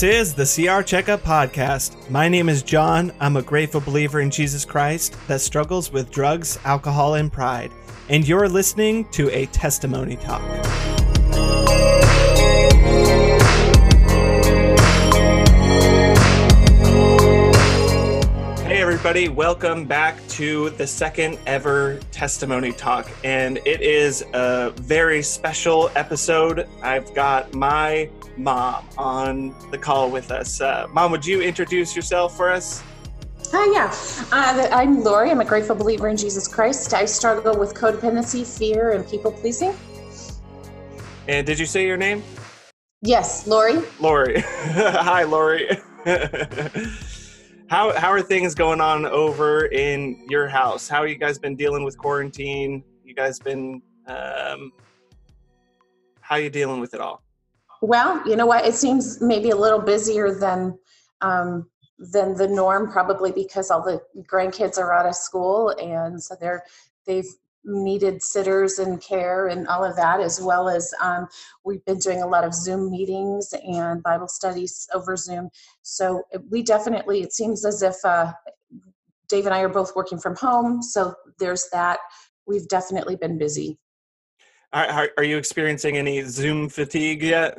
This is the CR Checkup Podcast. My name is John. I'm a grateful believer in Jesus Christ that struggles with drugs, alcohol, and pride. And you're listening to a testimony talk. Everybody, welcome back to the second ever testimony talk. And it is a very special episode. I've got my mom on the call with us. Uh, mom, would you introduce yourself for us? Hi, uh, yeah. Uh, I'm Lori. I'm a grateful believer in Jesus Christ. I struggle with codependency, fear, and people pleasing. And did you say your name? Yes, Lori. Lori. Hi, Lori. how how are things going on over in your house? How you guys been dealing with quarantine? You guys been um, how you dealing with it all? Well, you know what? It seems maybe a little busier than um, than the norm, probably because all the grandkids are out of school, and so they're they've needed sitters and care and all of that, as well as um, we've been doing a lot of Zoom meetings and Bible studies over Zoom. So we definitely, it seems as if uh, Dave and I are both working from home, so there's that. We've definitely been busy. Are, are you experiencing any Zoom fatigue yet?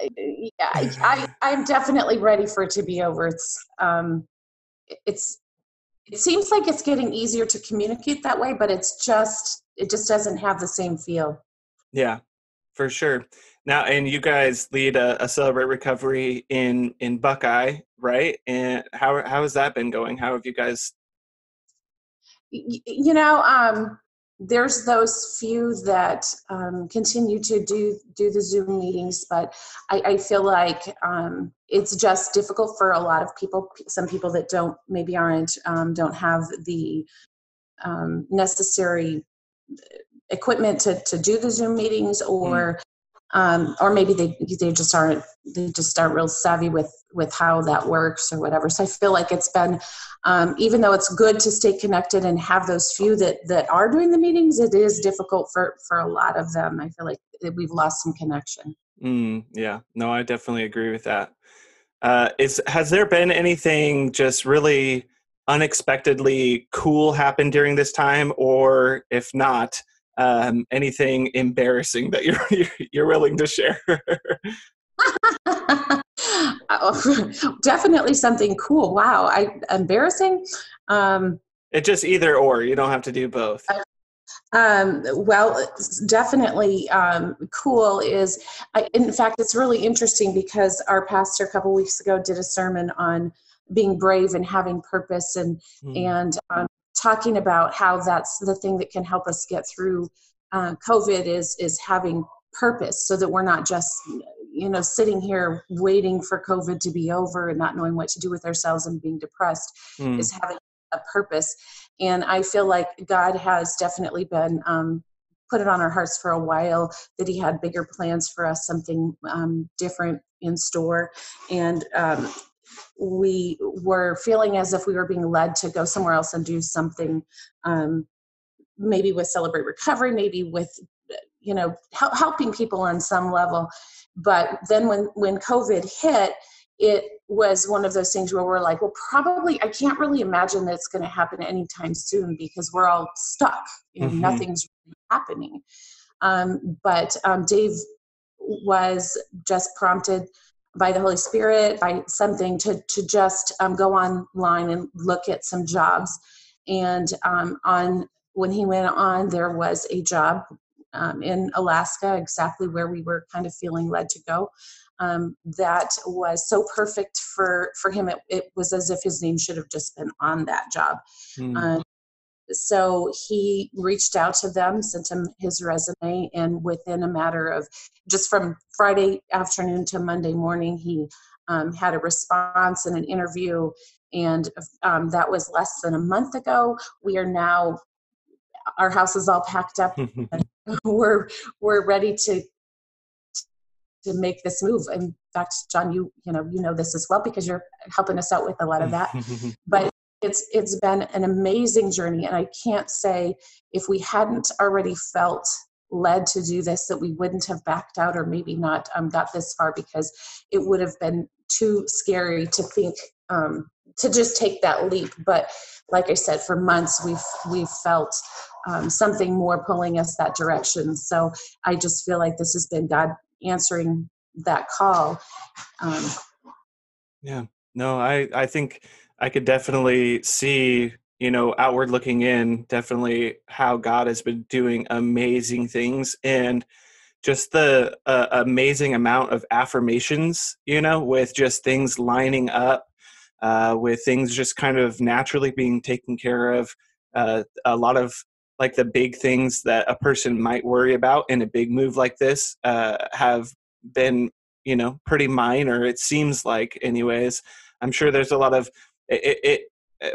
Yeah, I, am definitely ready for it to be over. It's, um, it's, it seems like it's getting easier to communicate that way, but it's just, it just doesn't have the same feel. Yeah, for sure. Now, and you guys lead a, a celebrate recovery in in Buckeye, right? And how how has that been going? How have you guys? You know, um, there's those few that um, continue to do do the Zoom meetings, but I, I feel like um, it's just difficult for a lot of people. Some people that don't maybe aren't um, don't have the um, necessary equipment to to do the Zoom meetings, or um, or maybe they they just aren't they just aren't real savvy with with how that works or whatever. So I feel like it's been um, even though it's good to stay connected and have those few that that are doing the meetings, it is difficult for for a lot of them. I feel like we've lost some connection. Mm, yeah, no, I definitely agree with that. Uh, is has there been anything just really unexpectedly cool happen during this time, or if not? um, anything embarrassing that you're you're willing to share? oh, definitely something cool. Wow, I embarrassing. Um, it just either or. You don't have to do both. Um, well, definitely um, cool is, I, in fact, it's really interesting because our pastor a couple weeks ago did a sermon on being brave and having purpose and mm. and um, talking about how that's the thing that can help us get through uh, COVID is is having purpose, so that we're not just you know sitting here waiting for COVID to be over and not knowing what to do with ourselves and being depressed. Mm. Is having a purpose, and I feel like God has definitely been. Um, put it on our hearts for a while that he had bigger plans for us something um, different in store and um, we were feeling as if we were being led to go somewhere else and do something um, maybe with celebrate recovery maybe with you know help, helping people on some level but then when when covid hit it was one of those things where we're like well probably i can't really imagine that it's going to happen anytime soon because we're all stuck and mm-hmm. nothing's happening um, but um, dave was just prompted by the Holy Spirit, by something to, to just um, go online and look at some jobs. And um, on when he went on, there was a job um, in Alaska, exactly where we were kind of feeling led to go. Um, that was so perfect for for him. It, it, was as if his name should have just been on that job. Mm so he reached out to them, sent him his resume, and within a matter of just from Friday afternoon to Monday morning, he um, had a response and an interview. And um, that was less than a month ago. We are now, our house is all packed up. we're we're ready to to make this move. In fact, John, you you know you know this as well because you're helping us out with a lot of that. but it's it's been an amazing journey and i can't say if we hadn't already felt led to do this that we wouldn't have backed out or maybe not um, got this far because it would have been too scary to think um, to just take that leap but like i said for months we've we've felt um, something more pulling us that direction. So i just feel like this has been god answering that call. Um, yeah. No i i think i could definitely see you know outward looking in definitely how god has been doing amazing things and just the uh, amazing amount of affirmations you know with just things lining up uh, with things just kind of naturally being taken care of uh, a lot of like the big things that a person might worry about in a big move like this uh, have been you know pretty minor it seems like anyways. I'm sure there's a lot of it, it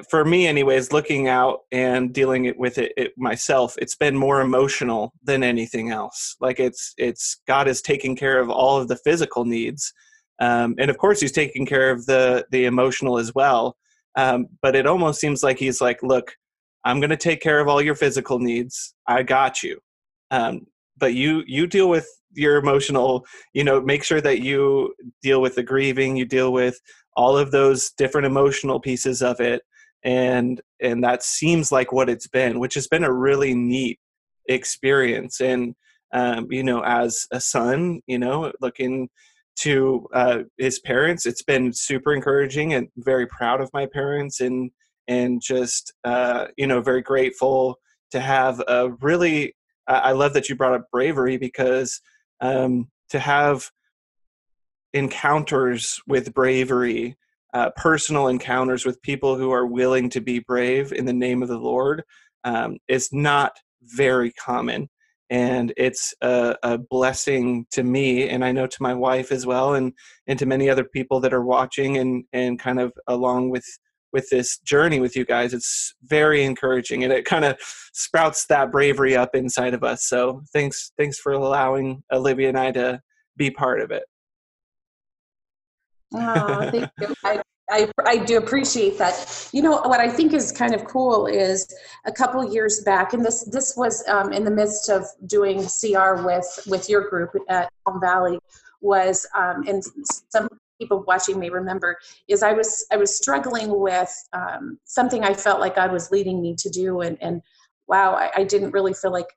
for me anyways looking out and dealing with it, it, myself it's been more emotional than anything else. Like it's it's god is taking care of all of the physical needs um, and of course he's taking care of the the emotional as well um, but it almost seems like he's like look i'm going to take care of all your physical needs. I got you. Um, but you you deal with your emotional you know make sure that you deal with the grieving you deal with all of those different emotional pieces of it and and that seems like what it's been which has been a really neat experience. And um, you know as a son you know looking to uh, his parents it's been super encouraging and very proud of my parents and and just uh, you know very grateful to have a really i love that you brought up bravery because um, to have encounters with bravery uh, personal encounters with people who are willing to be brave in the name of the Lord um, is not very common. And it's a, a, blessing to me, and I know to my wife as well, and, and to many other people that are watching and, and kind of along with with this journey with you guys. It's very encouraging, and it kind of sprouts that bravery up inside of us. So thanks, thanks for allowing Olivia and I to be part of it. Oh, thank you. I, I, I do appreciate that. You know what I think is kind of cool is a couple years back, and this this was um, in the midst of doing CR with with your group at Palm Valley, was um, and some people watching may remember is I was I was struggling with um, something I felt like God was leading me to do, and and wow, I, I didn't really feel like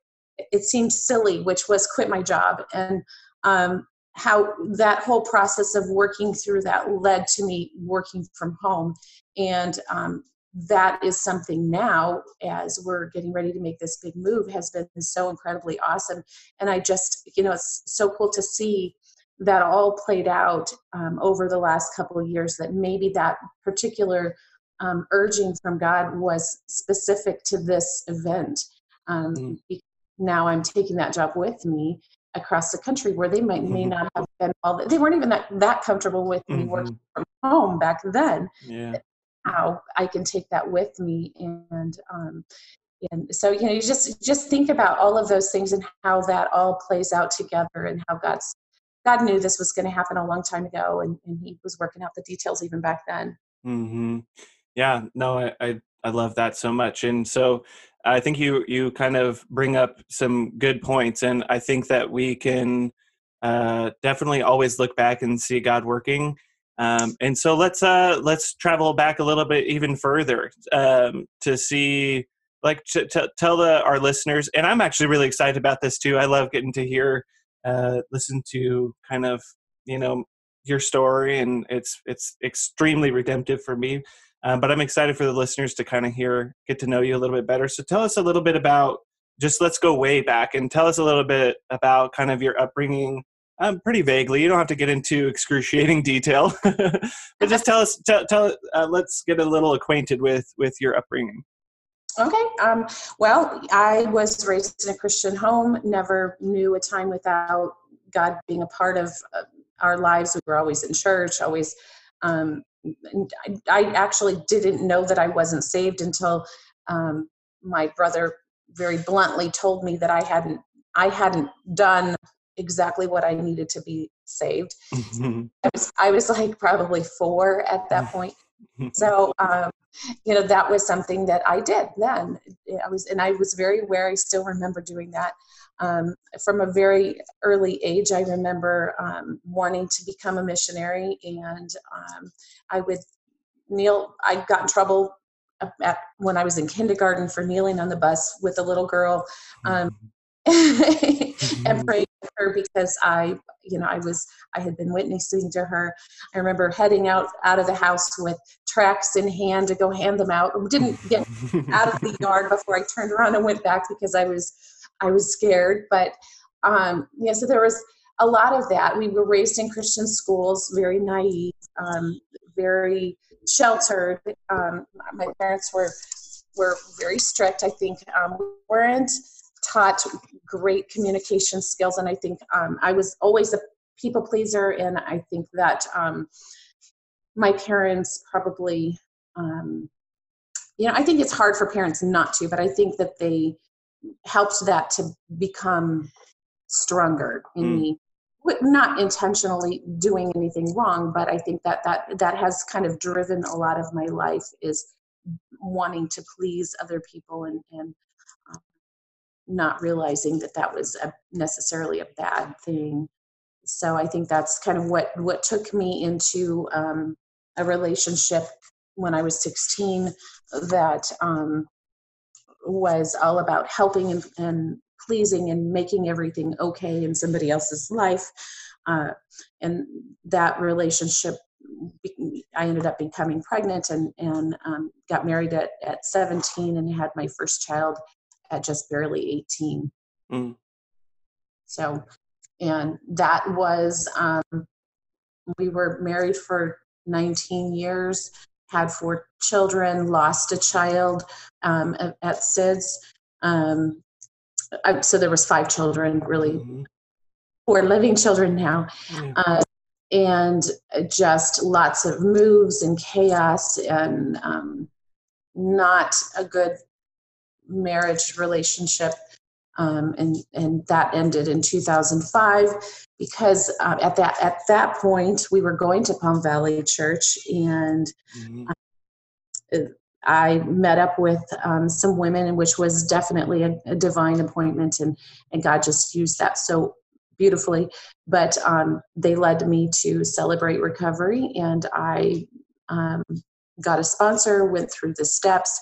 it seemed silly, which was quit my job. And um, how that whole process of working through that led to me working from home. And um, that is something now as we're getting ready to make this big move has been so incredibly awesome. And i just you know it's so cool to see that all played out um, over the last couple of years that maybe that particular um, urging from god was specific to this event um, mm. now i'm taking that job with me across the country where they might may mm-hmm. not have been all they weren't even that, that comfortable with me mm-hmm. working from home back then yeah now i can take that with me and um and so you know you just just think about all of those things and how that all plays out together and how god's god knew this was going to happen a long time ago and, and he was working out the details even back then mm-hmm. yeah no I, I i love that so much and so I think you you kind of bring up some good points, and I think that we can uh, definitely always look back and see God working. Um, and so let's uh, let's travel back a little bit even further um, to see, like, to tell the, our listeners. And I'm actually really excited about this too. I love getting to hear, uh, listen to kind of you know your story, and it's it's extremely redemptive for me. Um, but I'm excited for the listeners to kind of hear, get to know you a little bit better. So tell us a little bit about just let's go way back and tell us a little bit about kind of your upbringing. Um, pretty vaguely. You don't have to get into excruciating detail, but just tell us. Tell, tell uh, let's get a little acquainted with with your upbringing. Okay. Um, well, I was raised in a Christian home. Never knew a time without God being a part of uh, our lives. We were always in church. Always um, I actually didn't know that I wasn't saved until um, my brother very bluntly told me that I hadn't I hadn't done exactly what I needed to be saved. Mm-hmm. I, was, I was like probably four at that point. So um, you know that was something that i did then. I was and i was very aware i still remember doing that. Um, from a very early age i remember um, wanting to become a missionary and um, i would kneel i got in trouble at, when i was in kindergarten for kneeling on the bus with a little girl um, mm-hmm. and praying her because I, you know, I was, I had been witnessing to her. I remember heading out out of the house with tracts in hand to go hand them out. Didn't get out of the yard before I turned around and went back because I was, I was scared. But um, yeah, so there was a lot of that. We were raised in Christian schools, very naive, um, very sheltered. Um, my parents were were very strict. I think um, weren't taught great communication skills and i think um, i was always a people pleaser and i think that um, my parents probably um, you know i think it's hard for parents not to but i think that they helped that to become stronger in mm. me not intentionally doing anything wrong but i think that that that has kind of driven a lot of my life is wanting to please other people and and not realizing that that was a, necessarily a bad thing. So I think that's kind of what what took me into um, a relationship when I was 16 that um, was all about helping and, and, pleasing and making everything okay in somebody else's life. Uh, and that relationship, I ended up becoming pregnant and, and um, got married at, at 17 and had my first child at just barely 18. Mm. So, and that was, um, we were married for 19 years, had four children, lost a child um, at, at SIDS. Um, I, so there was five children, really, mm-hmm. four living children now. Mm. Uh, and just lots of moves and chaos and um, not a good marriage relationship um, and and that ended in 2005 because uh, at that at that point we were going to Palm Valley Church and mm-hmm. Uh, I met up with um, some women, which was definitely a, a, divine appointment, and and God just used that so beautifully. But um, they led me to celebrate recovery, and I um, got a sponsor, went through the steps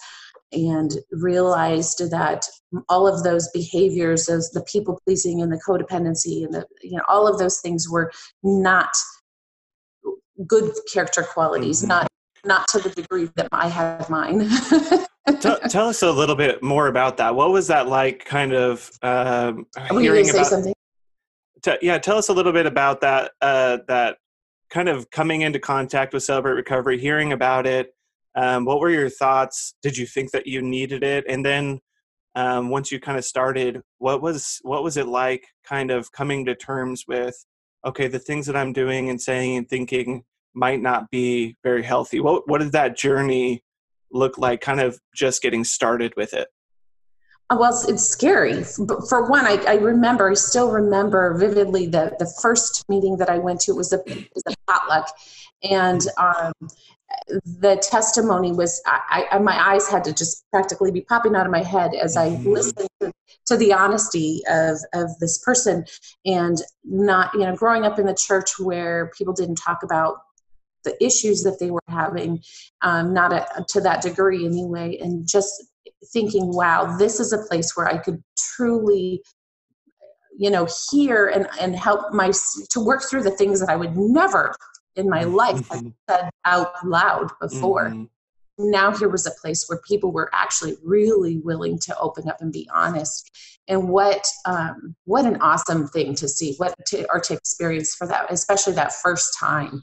and realized that all of those behaviors as the people pleasing and the codependency and the you know all of those things were not good character qualities mm-hmm. not not to the degree that i have mine tell, tell, us a little bit more about that what was that like kind of um, hearing about something? T- yeah tell us a little bit about that uh, that kind of coming into contact with celebrate recovery hearing about it um, what were your thoughts? Did you think that you needed it? And then um, once you kind of started, what was what was it like? Kind of coming to terms with, okay, the things that I'm doing and saying and thinking might not be very healthy. What what did that journey look like? Kind of just getting started with it. Uh, well, it's scary. But for one, I, I, remember, I still remember vividly the, the first meeting that I went to. It was a, was a potluck, and um, the testimony was I, I, my eyes had to just practically be popping out of my head as I mm-hmm. listened to, to, the honesty of of this person and not you know growing up in the church where people didn't talk about the issues that they were having um, not a, to that degree anyway and just thinking wow this is a place where I could truly you know hear and and help my to work through the things that I would never in my life mm-hmm. I said out loud before. Mm-hmm. Now here was a place where people were actually really willing to open up and be honest. And what um, what an awesome thing to see, what to or to experience for that, especially that first time.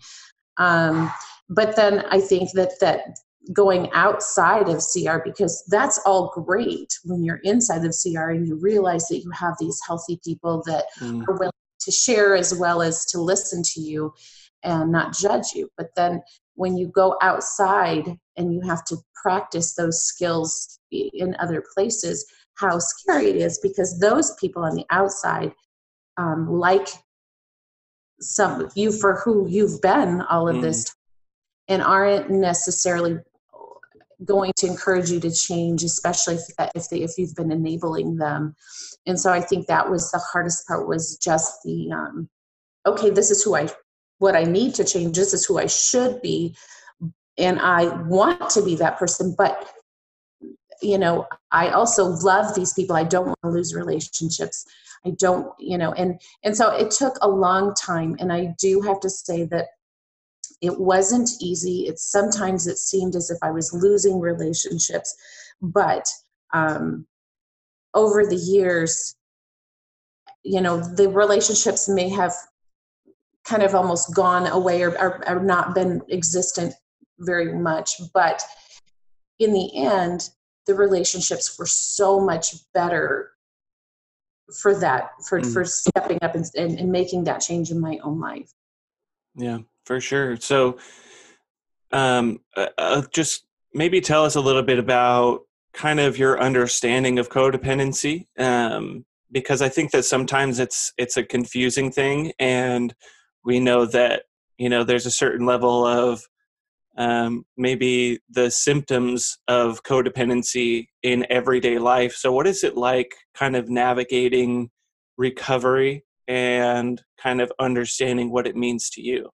Um, but then I think that that going outside of CR because that's all great when you're inside of CR and you realize that you have these healthy people that mm. are willing to share as well as to listen to you and not judge you. But then when you go outside and you have to practice those skills in other places, how scary it is because those people on the outside, um, like some you for who you've been all of mm. this time, and aren't necessarily going to encourage you to change, especially if that, if, they, if you've been enabling them. And so I think that was the hardest part was just the um, okay, this is who I what I need to change. This is who I should be, and I want to be that person. But you know, I also love these people. I don't want to lose relationships. I don't, you know, and and so it took a long time. And I do have to say that it wasn't easy. It's sometimes it seemed as if I was losing relationships, but um, over the years, you know, the relationships may have kind of almost gone away or, or, or not been existent very much, but in the end, the relationships were so much better for that for mm. for stepping up and, and, and, making that change in my own life yeah for sure. So, um, uh, uh, just maybe tell us a little bit about kind of your understanding of codependency, um, because I think that sometimes it's it's a confusing thing, and we know that you know there's a certain level of um, maybe the symptoms of codependency in everyday life. So, what is it like, kind of navigating recovery and kind of understanding what it means to you?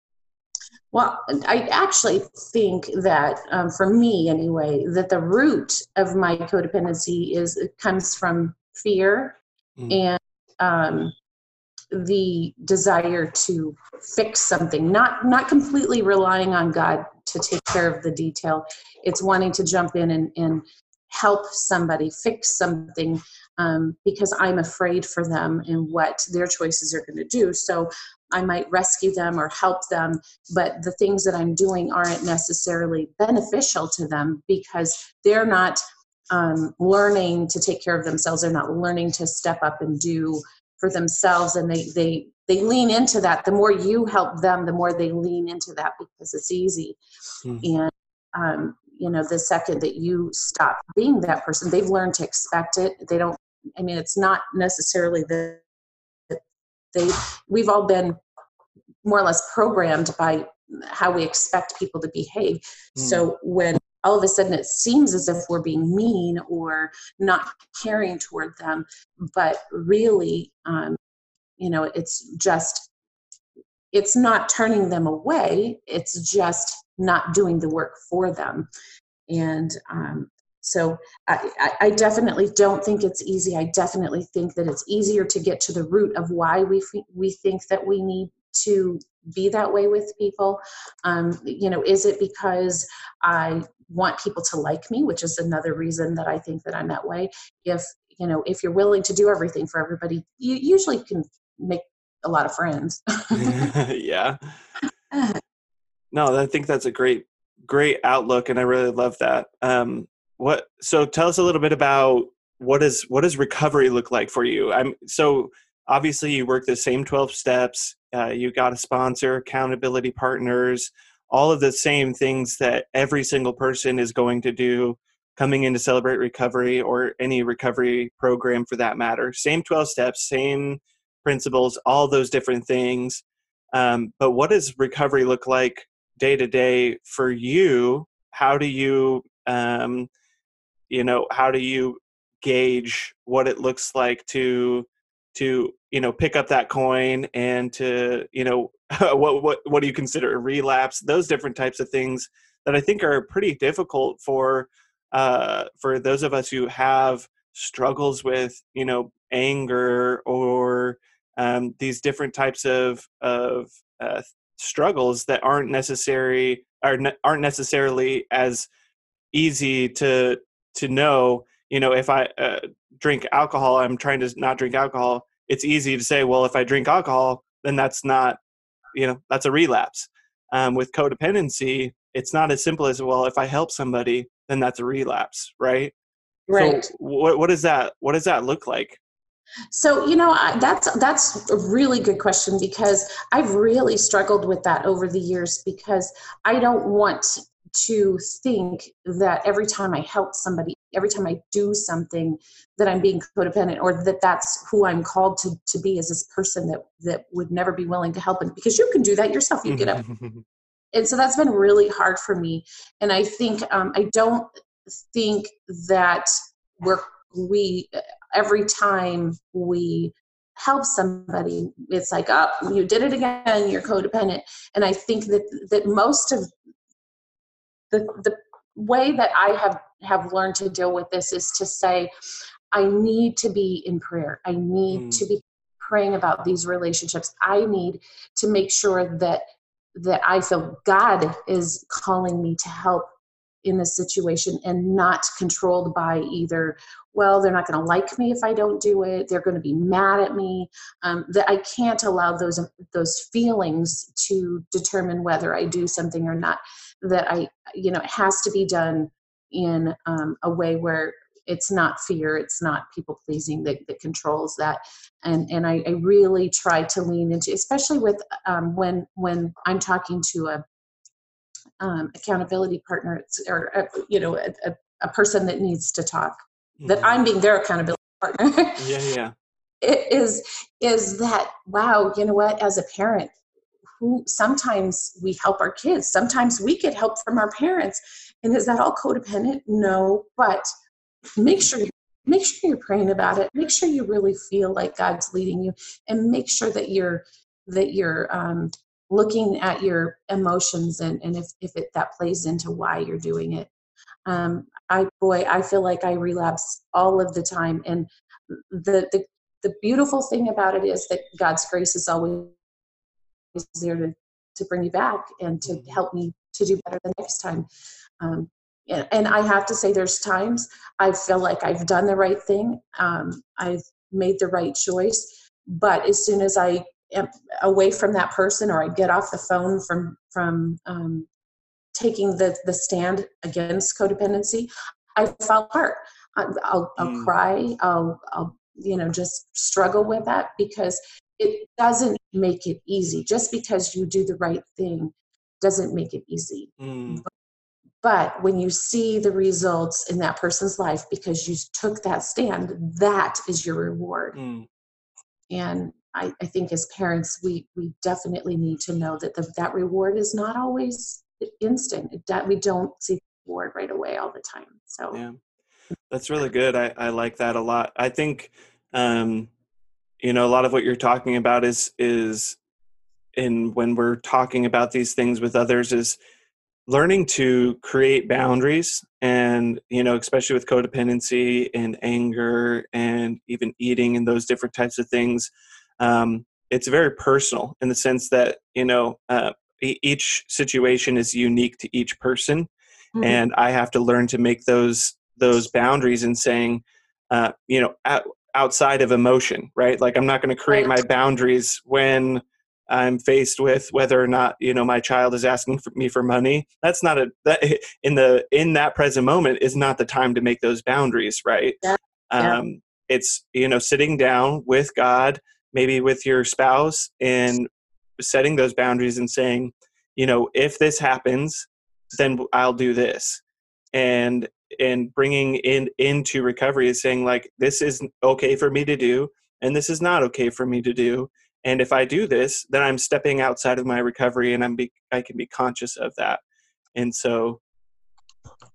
Well, I actually think that, um, for me anyway, that the root of my codependency is it comes from fear mm. and um, the desire to fix something. Not not completely relying on God to take care of the detail. It's wanting to jump in and, and help somebody fix something um, because I'm afraid for them and what their choices are going to do. So I might rescue them or help them, but the things that I'm doing aren't necessarily beneficial to them because they're not um, learning to take care of themselves. They're not learning to step up and do for themselves, and they they they lean into that. The more you help them, the more they lean into that because it's easy. Mm. And um, you know, the second that you stop being that person, they've learned to expect it. They don't. I mean, it's not necessarily the they we've all been more or less programmed by how we expect people to behave. Mm. So when all of a sudden it seems as if we're being mean or not caring toward them, but really, um, you know, it's just it's not turning them away. It's just not doing the work for them. And um, so I, I, definitely don't think it's easy. I definitely think that it's easier to get to the root of why we f- we think that we need to be that way with people. Um, you know, is it because I want people to like me, which is another reason that I think that I'm that way. If you know, if you're willing to do everything for everybody, you usually can make a lot of friends. yeah. No, I think that's a great, great outlook, and I really love that. Um, what so tell us a little bit about what is what does recovery look like for you i'm so obviously you work the same 12 steps uh, you got a sponsor accountability partners all of the same things that every single person is going to do coming in to celebrate recovery or any recovery program for that matter. Same 12 steps same principles all those different things. Um, but what does recovery look like day to day for you? How do you um, you know how do you gauge what it looks like to to you know pick up that coin and to you know what what what do you consider a relapse those different types of things that i think are pretty difficult for uh for those of us who have struggles with you know anger or um, these different types of of uh, struggles that aren't necessary are ne- aren't necessarily as easy to to know you know if i uh, drink alcohol i'm trying to not drink alcohol it's easy to say well if i drink alcohol then that's not you know that's a relapse. Um, with codependency it's not as simple as well if i help somebody then that's a relapse right? Right. so what, what does that what does that look like? So you know that's that's a really good question because I've really struggled with that over the years because I don't want to think that every time I help somebody, every time I do something, that I'm being codependent or that that's who I'm called to, to be as this person that, that would never be willing to help. And because you can do that yourself, you get up. And so that's been really hard for me. And i think um, i don't think that we're we every time we help somebody it's like oh you did it again you're codependent. And i think that that most of the the way that i have have learned to deal with this is to say i need to be in prayer. I need mm. to be praying about these relationships. I need to make sure that that i feel god is calling me to help in this situation and not controlled by either well they're not going to like me if i don't do it. They're going to be mad at me. Um, that i can't allow those those feelings to determine whether i do something or not that i you know it has to be done in um, a way where it's not fear it's not people pleasing that, that controls that. And and I, I really try to lean into especially with um, when when i'm talking to a um, accountability partner or a, you know a, a, person that needs to talk mm-hmm. that i'm being their accountability partner. Yeah yeah. It is is that wow you know what as a parent who sometimes we help our kids sometimes we get help from our parents. And is that all codependent? No but make sure you make sure you're praying about it. Make sure you really feel like god's leading you. And make sure that you're that you're um, looking at your emotions and, and if, if it that plays into why you're doing it. Um, i boy i feel like i relapse all of the time. And the, the the beautiful thing about it is that god's grace is always there to to bring you back and to mm-hmm. help me to do better the next time um, and I have to say, there's times I feel like I've done the right thing, um, I've made the right choice, but as soon as I am away from that person or I get off the phone from from um, taking the the stand against codependency, I fall apart. I'll, I'll, I'll mm. cry. I'll, I'll you know just struggle with that because it doesn't make it easy. Just because you do the right thing doesn't make it easy. Mm. But when you see the results in that person's life because you took that stand, that is your reward. Mm. And I, I, think as parents, we we definitely need to know that the, that reward is not always instant. It, we don't see the reward right away all the time. So yeah, that's really good. I, I like that a lot. I think um, you know a lot of what you're talking about is is in when we're talking about these things with others is learning to create boundaries and you know especially with codependency and anger and even eating and those different types of things um, it's very personal in the sense that you know uh, each situation is unique to each person mm-hmm. and i have to learn to make those those boundaries and saying uh, you know outside of emotion right like i'm not going to create my boundaries when I'm faced with whether or not you know my child is asking for me for money. That's not a that in the in that present moment is not the time to make those boundaries, right? Yeah. Yeah. Um, it's you know sitting down with God, maybe with your spouse, and setting those boundaries and saying, you know, if this happens, then I'll do this, and and bringing in into recovery is saying like this is okay for me to do, and this is not okay for me to do, and if i do this then i'm stepping outside of my recovery and i'm be, i can be conscious of that. And so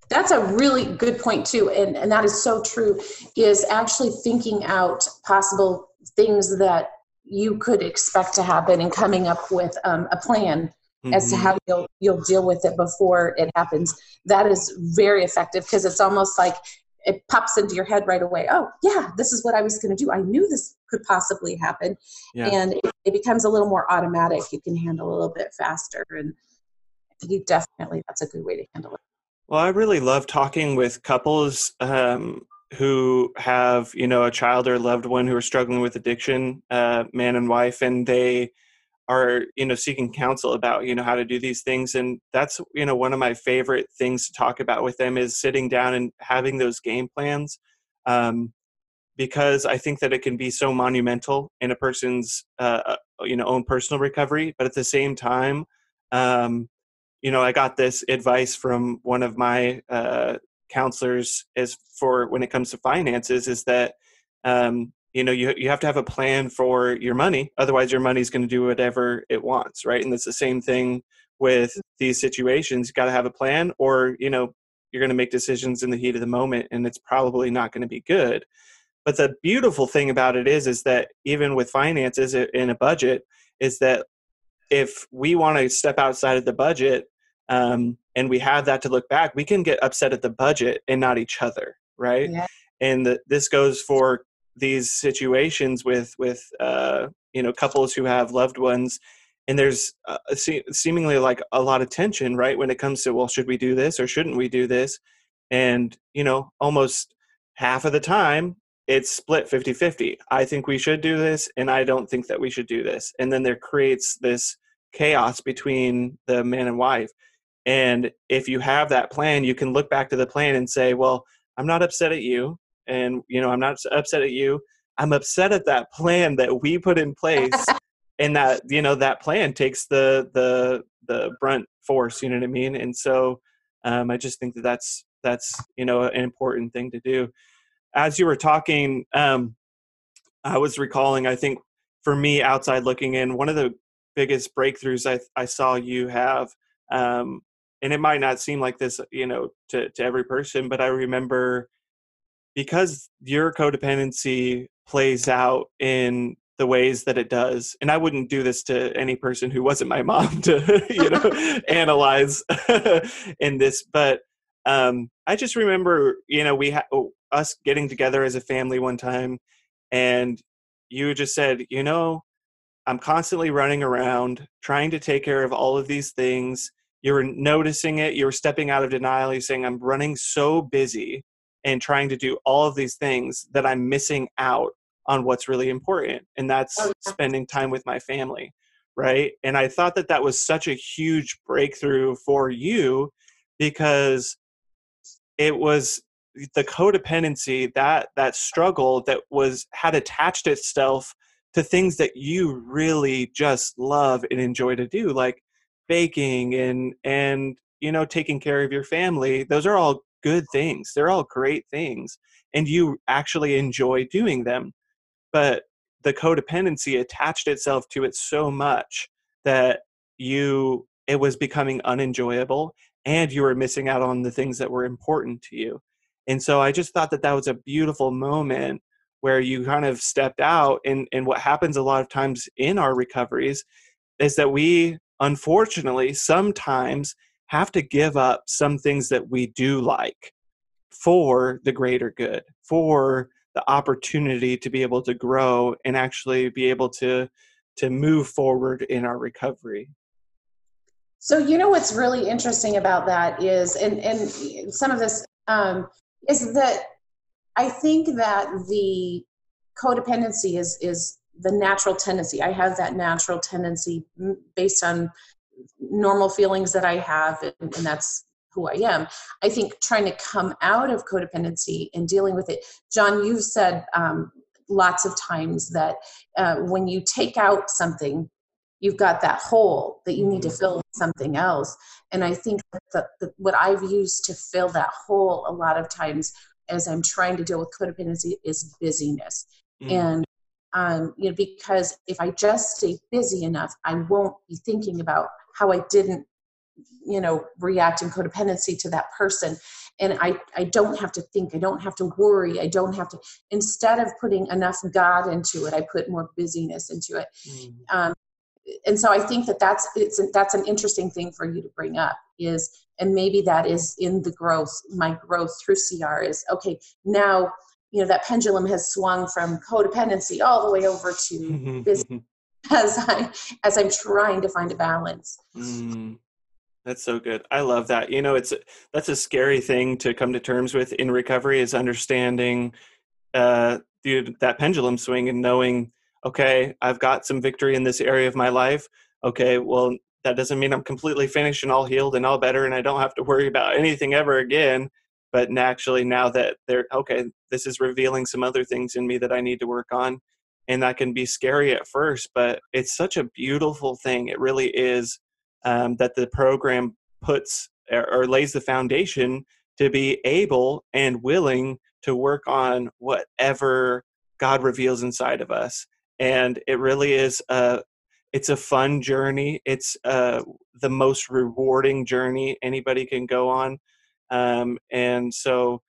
that's a really good point too and, and that is so true is actually thinking out possible things that you could expect to happen and coming up with um, a plan mm-hmm. as to how you'll you'll deal with it before it happens. That is very effective because it's almost like it pops into your head right away. Oh yeah this is what i was going to do. I knew this could possibly happen. Yeah. and it, it, becomes a little more automatic. You can handle a little bit faster and you definitely that's a good way to handle it. Well i really love talking with couples um, who have you know a child or loved one who are struggling with addiction uh, man and wife and they are you know seeking counsel about you know how to do these things and that's you know one of my favorite things to talk about with them is sitting down and having those game plans um, because i think that it can be so monumental in a person's uh, uh, you know own personal recovery but at the same time um, you know i got this advice from one of my uh, counselors as for when it comes to finances is that um, you know you, you have to have a plan for your money otherwise your money's going to do whatever it wants right and it's the same thing with these situations. You got to have a plan, or you know, you're going to make decisions in the heat of the moment, and it's probably not going to be good. But the beautiful thing about it is, is that even with finances in a budget, is that if we want to step outside of the budget um, and we have that to look back, we can get upset at the budget and not each other, right? Yeah. And the, this goes for these situations with with uh, you know couples who have loved ones and there's uh, se- seemingly like a lot of tension right when it comes to well should we do this or shouldn't we do this? And you know almost half of the time it's split 50-50 i think we should do this and i don't think that we should do this. And then there creates this chaos between the man and wife. And if you have that plan you can look back to the plan and say well i'm not upset at you and you know i'm not upset at you. I'm upset at that plan that we put in place and that you know that plan takes the the the brunt force you know what i mean? And so um, i just think that that's that's you know an important thing to do. As you were talking um, i was recalling i think for me outside looking in one of the biggest breakthroughs i, I saw you have um, and it might not seem like this you know to, to every person but i remember because your codependency plays out in the ways that it does and i wouldn't do this to any person who wasn't my mom to you know analyze in this but um i just remember you know we had oh, us getting together as a family one time and you just said you know i'm constantly running around trying to take care of all of these things. You were noticing it you were stepping out of denial you're saying i'm running so busy and trying to do all of these things that i'm missing out on what's really important and that's oh, spending time with my family right? And i thought that that was such a huge breakthrough for you because it was the codependency that that struggle that was had attached itself to things that you really just love and enjoy to do like baking and and you know taking care of your family. Those are all good things they're all great things and you actually enjoy doing them but the codependency attached itself to it so much that you it was becoming unenjoyable and you were missing out on the things that were important to you and so i just thought that that was a beautiful moment where you kind of stepped out and and what happens a lot of times in our recoveries is that we unfortunately sometimes have to give up some things that we do like for the greater good for the opportunity to be able to grow and actually be able to to move forward in our recovery. So you know what's really interesting about that is and and some of this um, is that i think that the codependency is is the natural tendency. I have that natural tendency based on normal feelings that i have and, and that's who I am. I think trying to come out of codependency and dealing with it. John, you've said um, lots of times that uh, when you take out something, you've got that hole that you need to mm-hmm. fill with something else. And I think that the, what I've used to fill that hole a lot of times as I'm trying to deal with codependency is busyness. Mm. And um, you know, because if I just stay busy enough, I won't be thinking about how I didn't you know react in codependency to that person and i i don't have to think i don't have to worry i don't have to instead of putting enough god into it i put more busyness into it mm. um, and so i think that that's it's that's an interesting thing for you to bring up is and maybe that is in the growth my growth through cr is okay now you know that pendulum has swung from codependency all the way over to business as i as i'm trying to find a balance mm. That's so good. I love that. You know, it's that's a scary thing to come to terms with in recovery is understanding uh, the, that pendulum swing and knowing, okay, I've got some victory in this area of my life. Okay, well, that doesn't mean I'm completely finished and all healed and all better, and I don't have to worry about anything ever again. But actually, now that they're okay, this is revealing some other things in me that I need to work on, and that can be scary at first, but it's such a beautiful thing. It really is um, that the program puts or, or lays the foundation to be able and willing to work on whatever God reveals inside of us. And it really is a it's a fun journey. It's uh, the most rewarding journey anybody can go on, um, and so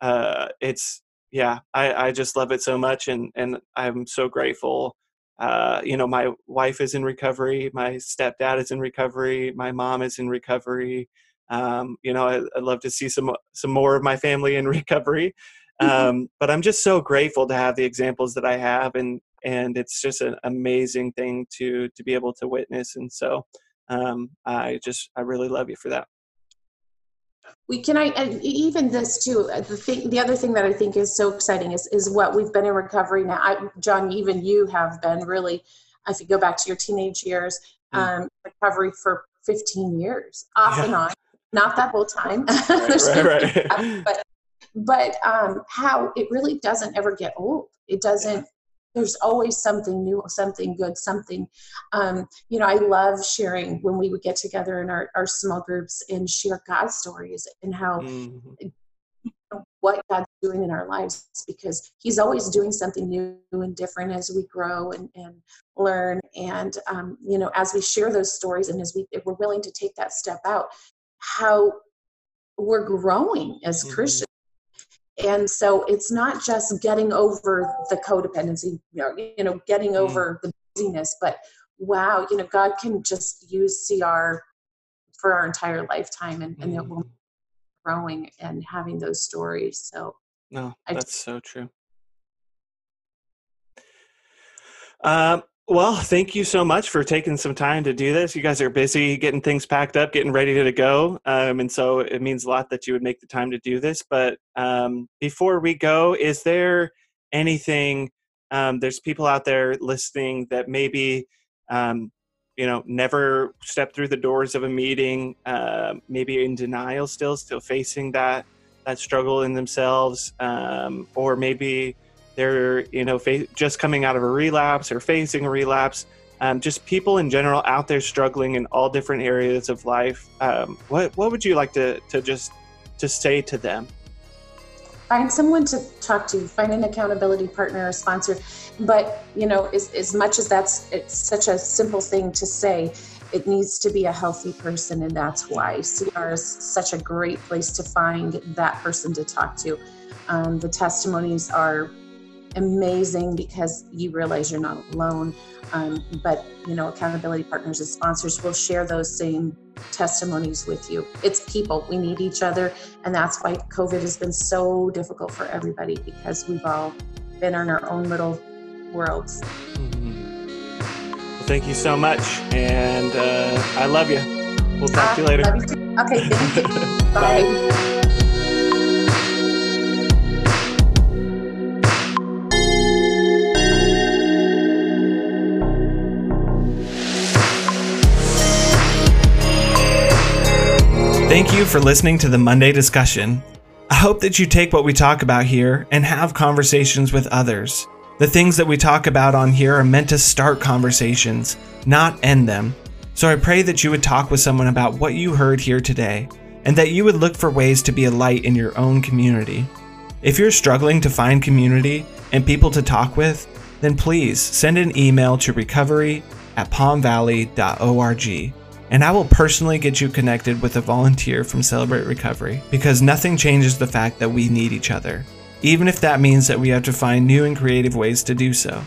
uh, it's yeah, I, I just love it so much, and and I'm so grateful. Uh, you know, my wife is in recovery, my stepdad is in recovery, my mom is in recovery. Um, you know, I, would love to see some some more of my family in recovery. Mm-hmm. Um, but I'm just so grateful to have the examples that I have, and and it's just an amazing thing to to be able to witness. And so, um, I just I really love you for that we can I even this too. Uh, the thing, the other thing that I think is so exciting is is what we've been in recovery now. I, John, even you have been really. If you go back to your teenage years, mm. um, recovery for 15 years, off yeah. and on, not that whole time, right, right, right. but but um, how it really doesn't ever get old. It doesn't there's always something new something good something um, you know i love sharing when we would get together in our, our small groups and share god stories and how mm-hmm. what god's doing in our lives because he's always doing something new and different as we grow and, and learn and um, you know as we share those stories and as we if we're willing to take that step out how we're growing as mm-hmm. christians and so it's not just getting over the codependency you know, you know getting mm. over the busyness but wow you know god can just use cr for our entire lifetime and, and it will mm. growing and having those stories so no that's just, so true um well, thank you so much for taking some time to do this. You guys are busy getting things packed up, getting ready to go. Um, and so it means a lot that you would make the time to do this. But um, before we go, is there anything, um, there's people out there listening that maybe, um, you know, never stepped through the doors of a meeting, uh, maybe in denial still, still facing that, that struggle in themselves, um, or maybe they're you know fa- just coming out of a relapse or facing a relapse. Um, just people in general out there struggling in all different areas of life. Um, what, what would you like to, to just to say to them? Find someone to talk to find an accountability partner or sponsor. But you know as, as much as that's it's such a simple thing to say it needs to be a healthy person and that's why cr is such a great place to find that person to talk to. Um, the testimonies are amazing because you realize you're not alone. Um, but you know, accountability partners and sponsors will share those same testimonies with you. It's people. We need each other, and that's why COVID has been so difficult for everybody because we've all been in our own little worlds. Mm-hmm. Well, thank you so much, and uh, I love you. We'll talk to you later. You okay, thank you. Bye. Bye. Thank you for listening to the Monday discussion. I hope that you take what we talk about here and have conversations with others. The things that we talk about on here are meant to start conversations, not end them. So I pray that you would talk with someone about what you heard here today, and that you would look for ways to be a light in your own community. If you're struggling to find community and people to talk with, then please send an email to recovery at palmvalley.org and I will personally get you connected with a volunteer from Celebrate Recovery because nothing changes the fact that we need each other, even if that means that we have to find new and creative ways to do so.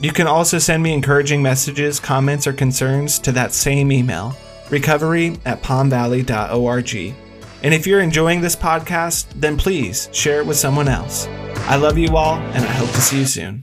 You can also send me encouraging messages, comments, or concerns to that same email, recovery at palmvalley.org. And if you're enjoying this podcast, then please share it with someone else. I love you all, and I hope to see you soon.